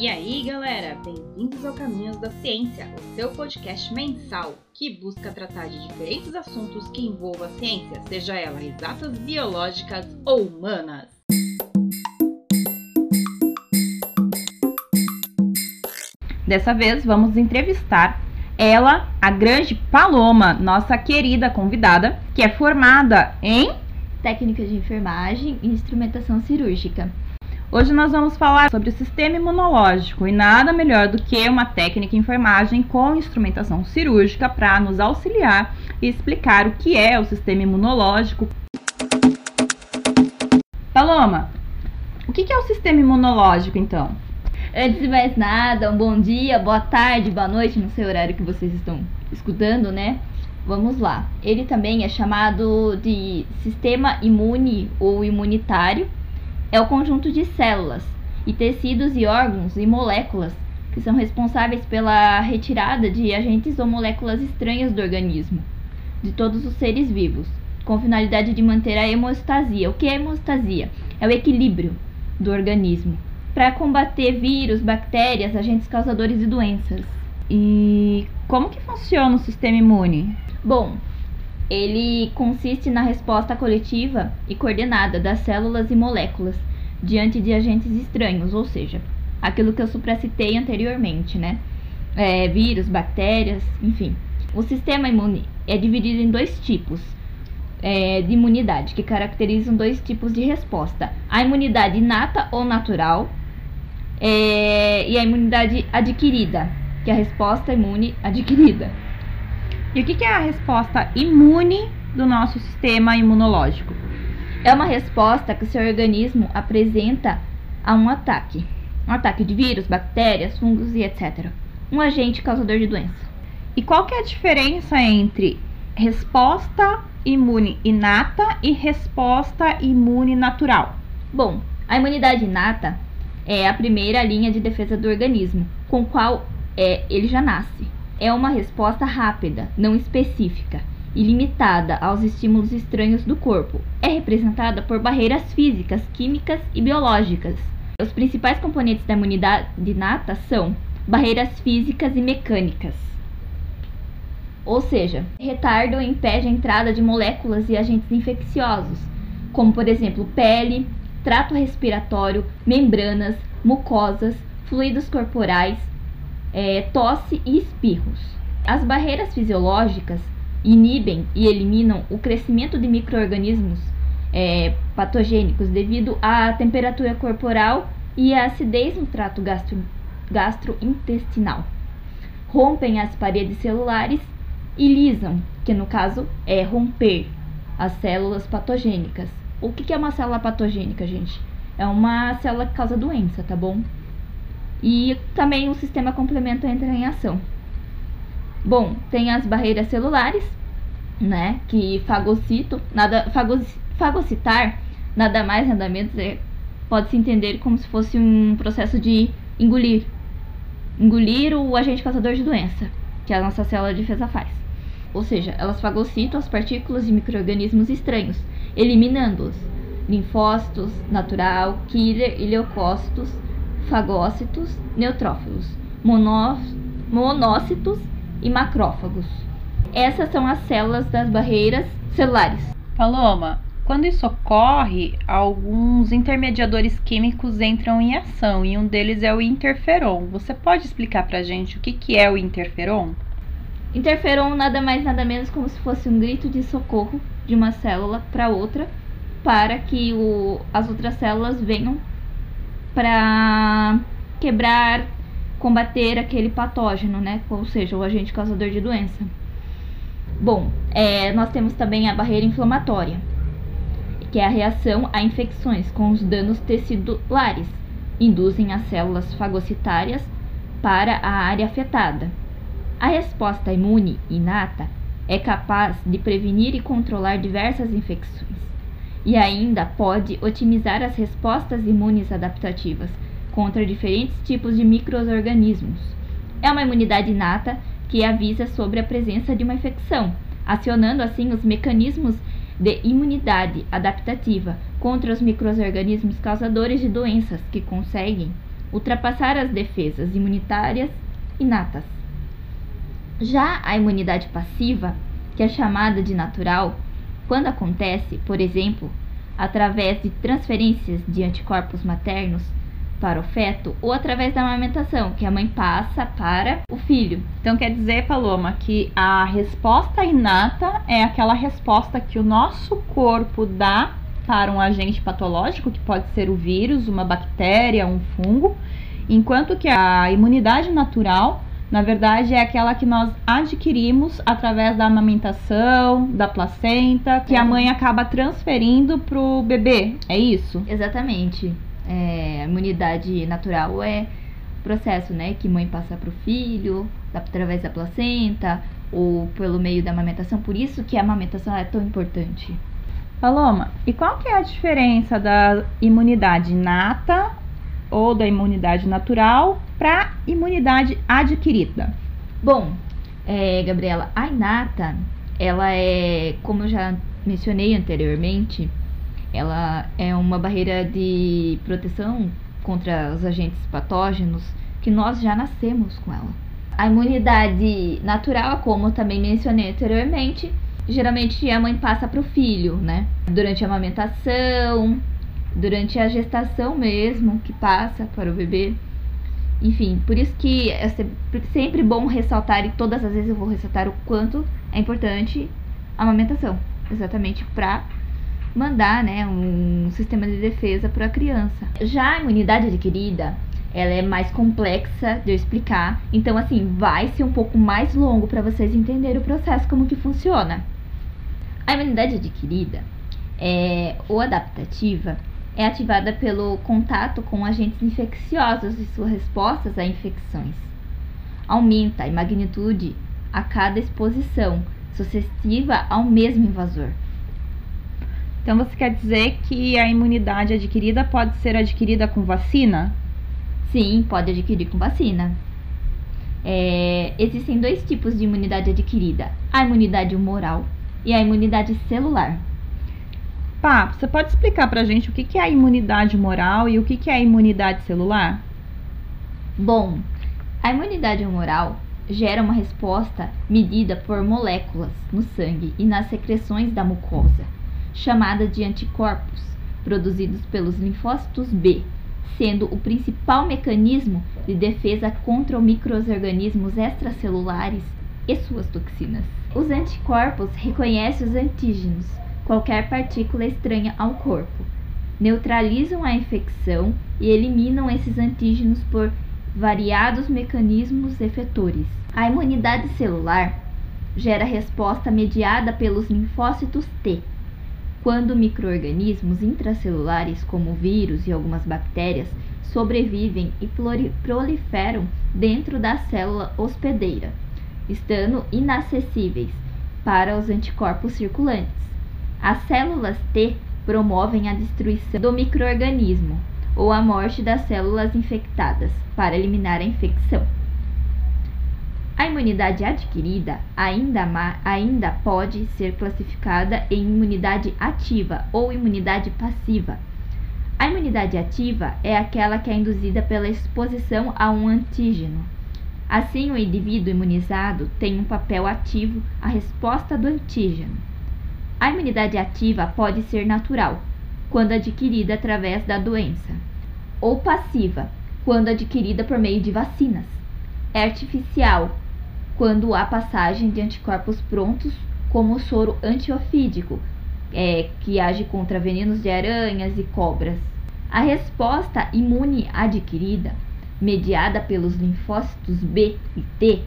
E aí, galera, bem-vindos ao Caminhos da Ciência, o seu podcast mensal que busca tratar de diferentes assuntos que envolvam a ciência, seja ela exatas, biológicas ou humanas. Dessa vez, vamos entrevistar ela, a grande Paloma, nossa querida convidada, que é formada em técnica de enfermagem e instrumentação cirúrgica. Hoje nós vamos falar sobre o sistema imunológico e nada melhor do que uma técnica em enfermagem com instrumentação cirúrgica para nos auxiliar e explicar o que é o sistema imunológico. Paloma, o que é o sistema imunológico então? Antes de mais nada, um bom dia, boa tarde, boa noite, não sei o horário que vocês estão escutando, né? Vamos lá. Ele também é chamado de sistema imune ou imunitário é o conjunto de células e tecidos e órgãos e moléculas que são responsáveis pela retirada de agentes ou moléculas estranhas do organismo, de todos os seres vivos, com finalidade de manter a hemostasia. O que é hemostasia? É o equilíbrio do organismo para combater vírus, bactérias, agentes causadores de doenças. E como que funciona o sistema imune? Bom, ele consiste na resposta coletiva e coordenada das células e moléculas diante de agentes estranhos, ou seja, aquilo que eu supracitei anteriormente, né? É, vírus, bactérias, enfim. O sistema imune é dividido em dois tipos é, de imunidade, que caracterizam dois tipos de resposta: a imunidade inata ou natural é, e a imunidade adquirida, que é a resposta imune adquirida. E o que é a resposta imune do nosso sistema imunológico? É uma resposta que o seu organismo apresenta a um ataque. Um ataque de vírus, bactérias, fungos e etc. Um agente causador de doença. E qual que é a diferença entre resposta imune inata e resposta imune natural? Bom, a imunidade inata é a primeira linha de defesa do organismo, com qual é, ele já nasce é uma resposta rápida, não específica e limitada aos estímulos estranhos do corpo. É representada por barreiras físicas, químicas e biológicas. Os principais componentes da imunidade inata são barreiras físicas e mecânicas. Ou seja, retardam e impedem a entrada de moléculas e agentes infecciosos, como por exemplo pele, trato respiratório, membranas, mucosas, fluidos corporais, é, tosse e espirros. As barreiras fisiológicas inibem e eliminam o crescimento de microorganismos é, patogênicos devido à temperatura corporal e à acidez no trato gastro, gastrointestinal. Rompem as paredes celulares e lisam, que no caso é romper as células patogênicas. O que é uma célula patogênica, gente? É uma célula que causa doença, tá bom? E também o sistema complemento entra em ação. Bom, tem as barreiras celulares, né, que fagocito, nada fagoc, fagocitar, nada mais nada menos é, pode se entender como se fosse um processo de engolir, engolir o agente causador de doença, que a nossa célula de defesa faz. Ou seja, elas fagocitam as partículas de microrganismos estranhos, eliminando-os. Linfócitos, natural, killer e leucócitos fagócitos, neutrófilos, monó monócitos e macrófagos. Essas são as células das barreiras celulares. Paloma, quando isso ocorre, alguns intermediadores químicos entram em ação e um deles é o interferon. Você pode explicar pra gente o que, que é o interferon? Interferon nada mais nada menos como se fosse um grito de socorro de uma célula para outra para que o, as outras células venham para quebrar, combater aquele patógeno, né? Ou seja, o agente causador de doença. Bom, é, nós temos também a barreira inflamatória, que é a reação a infecções com os danos tecedulares, induzem as células fagocitárias para a área afetada. A resposta imune inata é capaz de prevenir e controlar diversas infecções e ainda pode otimizar as respostas imunes adaptativas contra diferentes tipos de microorganismos. É uma imunidade inata que avisa sobre a presença de uma infecção, acionando assim os mecanismos de imunidade adaptativa contra os microorganismos causadores de doenças que conseguem ultrapassar as defesas imunitárias inatas. Já a imunidade passiva, que é chamada de natural, quando acontece, por exemplo, através de transferências de anticorpos maternos para o feto ou através da amamentação, que a mãe passa para o filho. Então quer dizer, Paloma, que a resposta inata é aquela resposta que o nosso corpo dá para um agente patológico, que pode ser o vírus, uma bactéria, um fungo, enquanto que a imunidade natural na verdade, é aquela que nós adquirimos através da amamentação, da placenta, que a mãe acaba transferindo pro bebê. É isso? Exatamente. É, a imunidade natural é o processo, né, que mãe passa pro filho, através da placenta ou pelo meio da amamentação. Por isso que a amamentação é tão importante. Paloma, e qual que é a diferença da imunidade inata ou da imunidade natural para imunidade adquirida? Bom, é, Gabriela, a inata, ela é, como eu já mencionei anteriormente, ela é uma barreira de proteção contra os agentes patógenos que nós já nascemos com ela. A imunidade natural, como também mencionei anteriormente, geralmente a mãe passa para o filho, né? Durante a amamentação, durante a gestação mesmo, que passa para o bebê. Enfim, por isso que é sempre bom ressaltar, e todas as vezes eu vou ressaltar o quanto é importante a amamentação, exatamente para mandar né, um sistema de defesa para a criança. Já a imunidade adquirida, ela é mais complexa de eu explicar, então assim, vai ser um pouco mais longo para vocês entenderem o processo, como que funciona. A imunidade adquirida é, ou adaptativa é ativada pelo contato com agentes infecciosos e suas respostas a infecções. Aumenta em magnitude a cada exposição sucessiva ao mesmo invasor. Então você quer dizer que a imunidade adquirida pode ser adquirida com vacina? Sim, pode adquirir com vacina. É, existem dois tipos de imunidade adquirida: a imunidade humoral e a imunidade celular. Pá, você pode explicar pra gente o que, é a imunidade humoral e o que, é a imunidade celular? Bom, a imunidade humoral gera uma resposta medida por moléculas no sangue e nas secreções da mucosa, chamada de anticorpos, produzidos pelos linfócitos B, sendo o principal mecanismo de defesa contra os microorganismos extracelulares e suas toxinas. Os anticorpos reconhecem os antígenos qualquer partícula estranha ao corpo, neutralizam a infecção e eliminam esses antígenos por variados mecanismos efetores. A imunidade celular gera resposta mediada pelos linfócitos T, quando microorganismos intracelulares, como vírus e algumas bactérias, sobrevivem e proliferam dentro da célula hospedeira, estando inacessíveis para os anticorpos circulantes. As células T promovem a destruição do microorganismo ou a morte das células infectadas para eliminar a infecção. A imunidade adquirida ainda, ainda pode ser classificada em imunidade ativa ou imunidade passiva. A imunidade ativa é aquela que é induzida pela exposição a um antígeno. Assim, o indivíduo imunizado tem um papel ativo à resposta do antígeno. A imunidade ativa pode ser natural, quando adquirida através da doença, ou passiva, quando adquirida por meio de vacinas. É artificial, quando há passagem de anticorpos prontos, como o soro antiofídico, é, que age contra venenos de aranhas e cobras. A resposta imune adquirida, mediada pelos linfócitos B e T,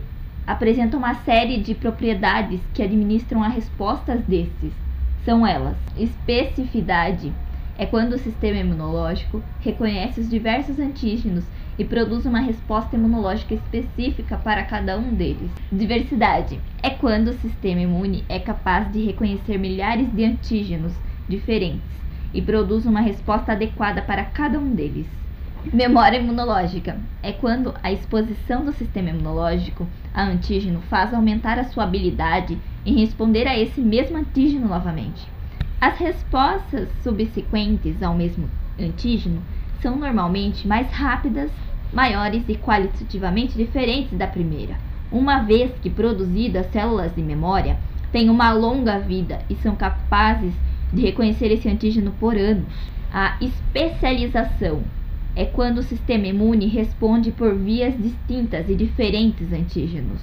apresenta uma série de propriedades que administram as respostas destes. São elas: especificidade é quando o sistema imunológico reconhece os diversos antígenos e produz uma resposta imunológica específica para cada um deles. Diversidade é quando o sistema imune é capaz de reconhecer milhares de antígenos diferentes e produz uma resposta adequada para cada um deles. Memória imunológica é quando a exposição do sistema imunológico a antígeno faz aumentar a sua habilidade em responder a esse mesmo antígeno novamente. As respostas subsequentes ao mesmo antígeno são normalmente mais rápidas maiores e qualitativamente diferentes da primeira, uma vez que produzidas células de memória têm uma longa vida e são capazes de reconhecer esse antígeno por anos. A especialização é quando o sistema imune responde por vias distintas e diferentes antígenos,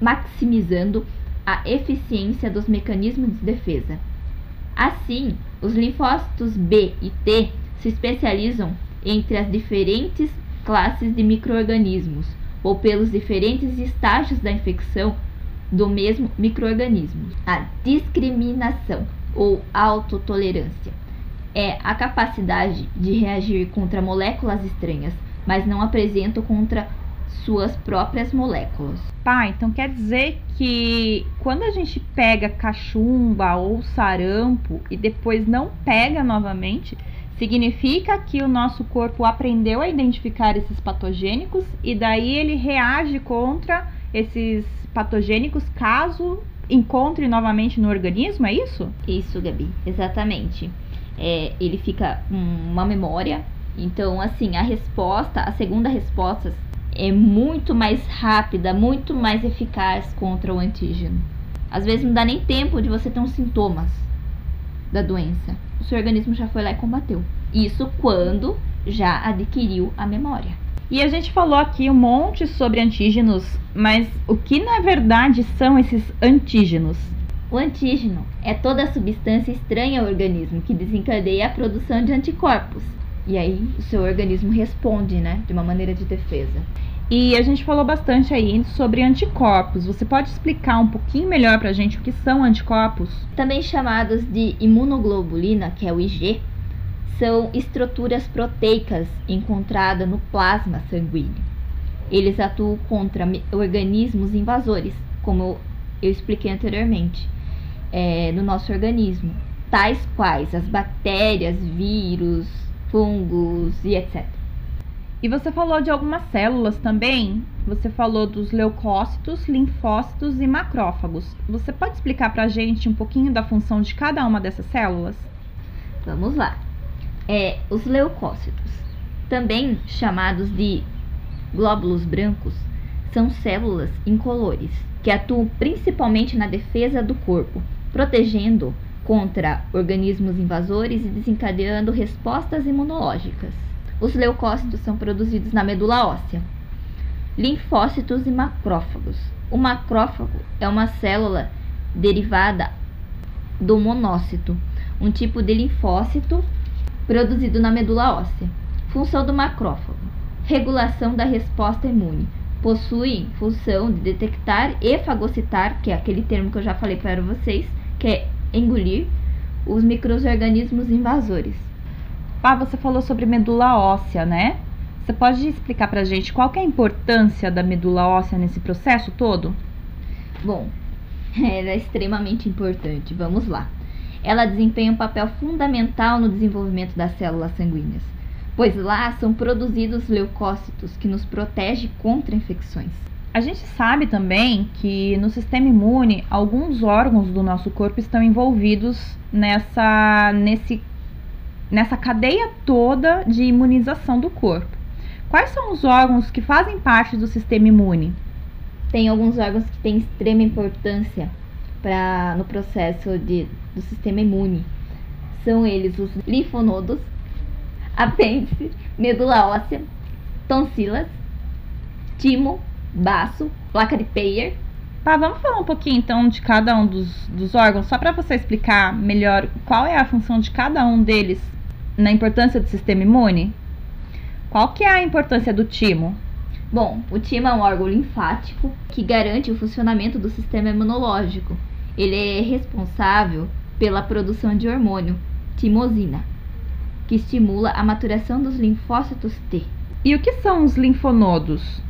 maximizando a eficiência dos mecanismos de defesa. Assim, os linfócitos B e T se especializam entre as diferentes classes de microorganismos ou pelos diferentes estágios da infecção do mesmo microorganismo. A discriminação ou autotolerância é a capacidade de reagir contra moléculas estranhas, mas não apresentam contra suas próprias moléculas. Pá, então quer dizer que quando a gente pega cachumba ou sarampo e depois não pega novamente, significa que o nosso corpo aprendeu a identificar esses patogênicos e daí ele reage contra esses patogênicos caso encontre novamente no organismo, é isso? Isso, Gabi, exatamente. É, ele fica uma memória. Então, assim, a resposta, a segunda resposta é muito mais rápida, muito mais eficaz contra o antígeno. Às vezes não dá nem tempo de você ter uns sintomas da doença. O seu organismo já foi lá e combateu. Isso quando já adquiriu a memória. E a gente falou aqui um monte sobre antígenos, mas o que na verdade são esses antígenos? O antígeno é toda substância estranha ao organismo que desencadeia a produção de anticorpos. E aí o seu organismo responde, né, de uma maneira de defesa. E a gente falou bastante aí sobre anticorpos. Você pode explicar um pouquinho melhor pra gente o que são anticorpos? Também chamados de imunoglobulina, que é o IG, são estruturas proteicas encontradas no plasma sanguíneo. Eles atuam contra organismos invasores, como eu expliquei anteriormente, é, no nosso organismo, tais quais as bactérias, vírus, fungos e etc. E você falou de algumas células também. Você falou dos leucócitos, linfócitos e macrófagos. Você pode explicar para a gente um pouquinho da função de cada uma dessas células? Vamos lá. É, os leucócitos, também chamados de glóbulos brancos, são células incolores que atuam principalmente na defesa do corpo, protegendo contra organismos invasores e desencadeando respostas imunológicas. Os leucócitos são produzidos na medula óssea. Linfócitos e macrófagos. O macrófago é uma célula derivada do monócito, um tipo de linfócito produzido na medula óssea. Função do macrófago: regulação da resposta imune. Possui função de detectar e fagocitar, que é aquele termo que eu já falei para vocês, que é engolir os microorganismos invasores. Ah, você falou sobre medula óssea, né? Você pode explicar pra gente qual é a importância da medula óssea nesse processo todo? Bom, ela é extremamente importante. Vamos lá. Ela desempenha um papel fundamental no desenvolvimento das células sanguíneas, pois lá são produzidos leucócitos que nos protegem contra infecções. A gente sabe também que no sistema imune alguns órgãos do nosso corpo estão envolvidos nessa nesse nessa cadeia toda de imunização do corpo. Quais são os órgãos que fazem parte do sistema imune? Tem alguns órgãos que têm extrema importância para no processo de, do sistema imune. São eles os linfonodos, apêndice, medula óssea, tonsilas, timo, baço, placa de Peyer. Tá, vamos falar um pouquinho então de cada um dos, dos órgãos, só para você explicar melhor qual é a função de cada um deles na importância do sistema imune? Qual que é a importância do timo? Bom, o timo é um órgão linfático que garante o funcionamento do sistema imunológico. Ele é responsável pela produção de hormônio, timosina, que estimula a maturação dos linfócitos T. E o que são os linfonodos?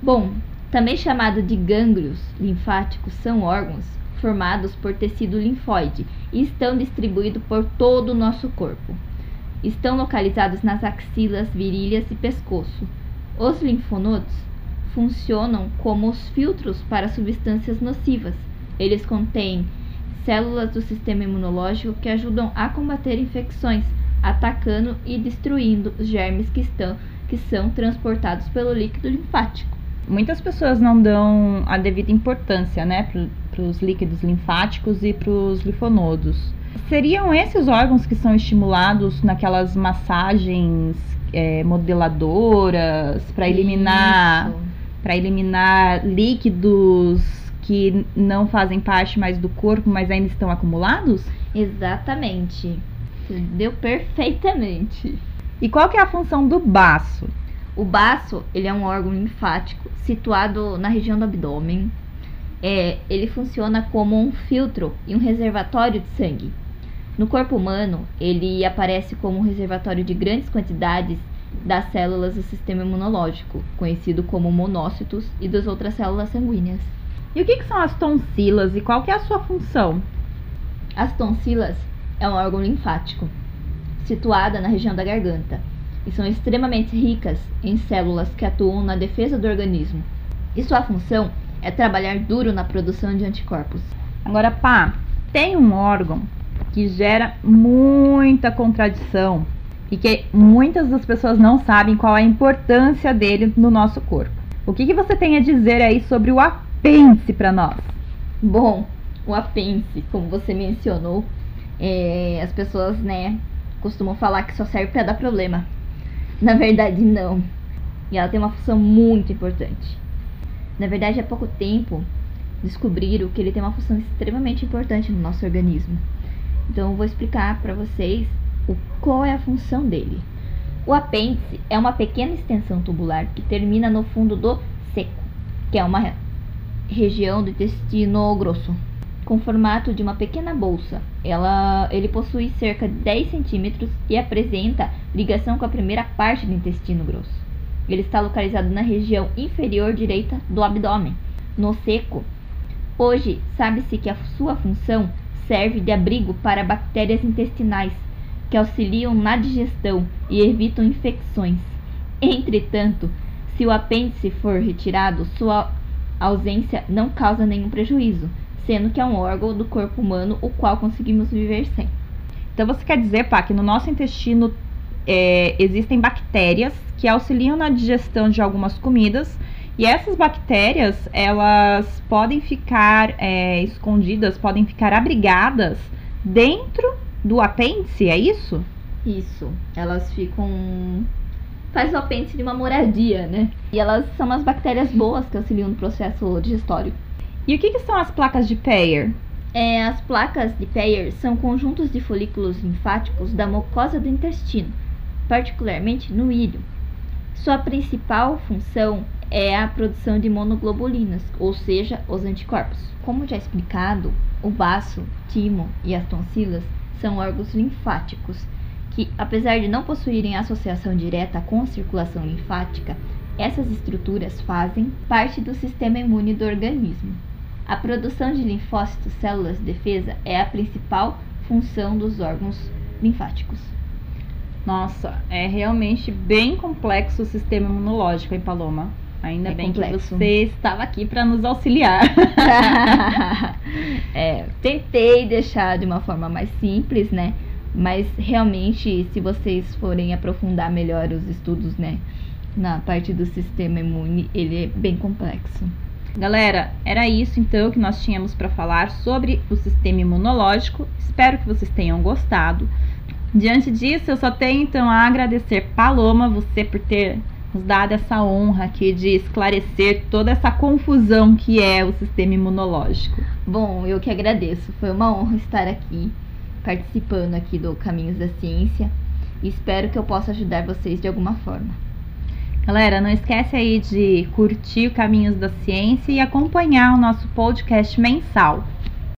Bom, também chamado de gânglios linfáticos, são órgãos formados por tecido linfóide e estão distribuídos por todo o nosso corpo. Estão localizados nas axilas, virilhas e pescoço. Os linfonodos funcionam como os filtros para substâncias nocivas. Eles contêm células do sistema imunológico que ajudam a combater infecções, atacando e destruindo os germes que estão que são transportados pelo líquido linfático. Muitas pessoas não dão a devida importância, né, para os líquidos linfáticos e para os linfonodos. Seriam esses órgãos que são estimulados naquelas massagens é, modeladoras para eliminar para eliminar líquidos que não fazem parte mais do corpo, mas ainda estão acumulados? Exatamente. Deu perfeitamente. E qual que é a função do baço? O baço, ele é um órgão linfático situado na região do abdômen. É, ele funciona como um filtro e um reservatório de sangue. No corpo humano, ele aparece como um reservatório de grandes quantidades das células do sistema imunológico, conhecido como monócitos, e das outras células sanguíneas. E o que, que são as tonsilas e qual que é a sua função? As tonsilas é um órgão linfático, situada na região da garganta, e são extremamente ricas em células que atuam na defesa do organismo. E sua função é trabalhar duro na produção de anticorpos. Agora, pá, tem um órgão que gera muita contradição e que muitas das pessoas não sabem qual é a importância dele no nosso corpo. O que, que você tem a dizer aí sobre o apêndice para nós? Bom, o apêndice, como você mencionou, é, as pessoas, né, costumam falar que só serve para dar problema. Na verdade, não. E ela tem uma função muito importante. Na verdade, há pouco tempo descobriram que ele tem uma função extremamente importante no nosso organismo. Então, eu vou explicar para vocês o, qual é a função dele. O apêndice é uma pequena extensão tubular que termina no fundo do seco, que é uma região do intestino grosso, com formato de uma pequena bolsa. Ela, ele possui cerca de 10 centímetros e apresenta ligação com a primeira parte do intestino grosso. Ele está localizado na região inferior direita do abdômen, no seco. Hoje, sabe-se que a sua função serve de abrigo para bactérias intestinais que auxiliam na digestão e evitam infecções. Entretanto, se o apêndice for retirado, sua ausência não causa nenhum prejuízo, sendo que é um órgão do corpo humano o qual conseguimos viver sem. Então você quer dizer, pá, que no nosso intestino é, existem bactérias que auxiliam na digestão de algumas comidas e essas bactérias elas podem ficar é, escondidas, podem ficar abrigadas dentro do apêndice, é isso? Isso. Elas ficam. Faz o apêndice de uma moradia, né? E elas são as bactérias boas que auxiliam no processo digestório. E o que, que são as placas de Peyer? É, as placas de Peyer são conjuntos de folículos linfáticos da mucosa do intestino, particularmente no íleo. Sua principal função é a produção de monoglobulinas, ou seja, os anticorpos. Como já explicado, o baço, timo e as tonsilas são órgãos linfáticos, que, apesar de não possuírem associação direta com a circulação linfática, essas estruturas fazem parte do sistema imune do organismo. A produção de linfócitos, células de defesa, é a principal função dos órgãos linfáticos. Nossa, é realmente bem complexo o sistema imunológico, hein, Paloma? Ainda é bem complexo. que você estava aqui para nos auxiliar. é, tentei deixar de uma forma mais simples, né? Mas realmente, se vocês forem aprofundar melhor os estudos, né, na parte do sistema imune, ele é bem complexo. Galera, era isso então que nós tínhamos para falar sobre o sistema imunológico. Espero que vocês tenham gostado. Diante disso, eu só tenho então a agradecer Paloma, você por ter nos dado essa honra aqui de esclarecer toda essa confusão que é o sistema imunológico. Bom, eu que agradeço. Foi uma honra estar aqui, participando aqui do Caminhos da Ciência. E espero que eu possa ajudar vocês de alguma forma. Galera, não esquece aí de curtir o Caminhos da Ciência e acompanhar o nosso podcast mensal.